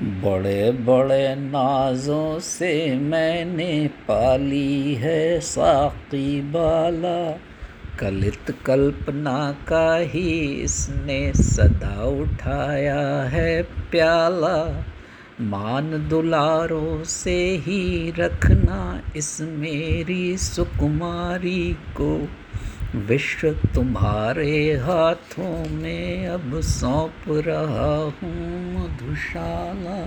बड़े बड़े नाजों से मैंने पाली है साकी बाला। कलित कल्पना का ही इसने सदा उठाया है प्याला। मान दुलारों से ही रखना इस मेरी सुकुमारी को। विश्व तुम्हारे हाथों में अब सौंप रहा हूँ मधुशाला।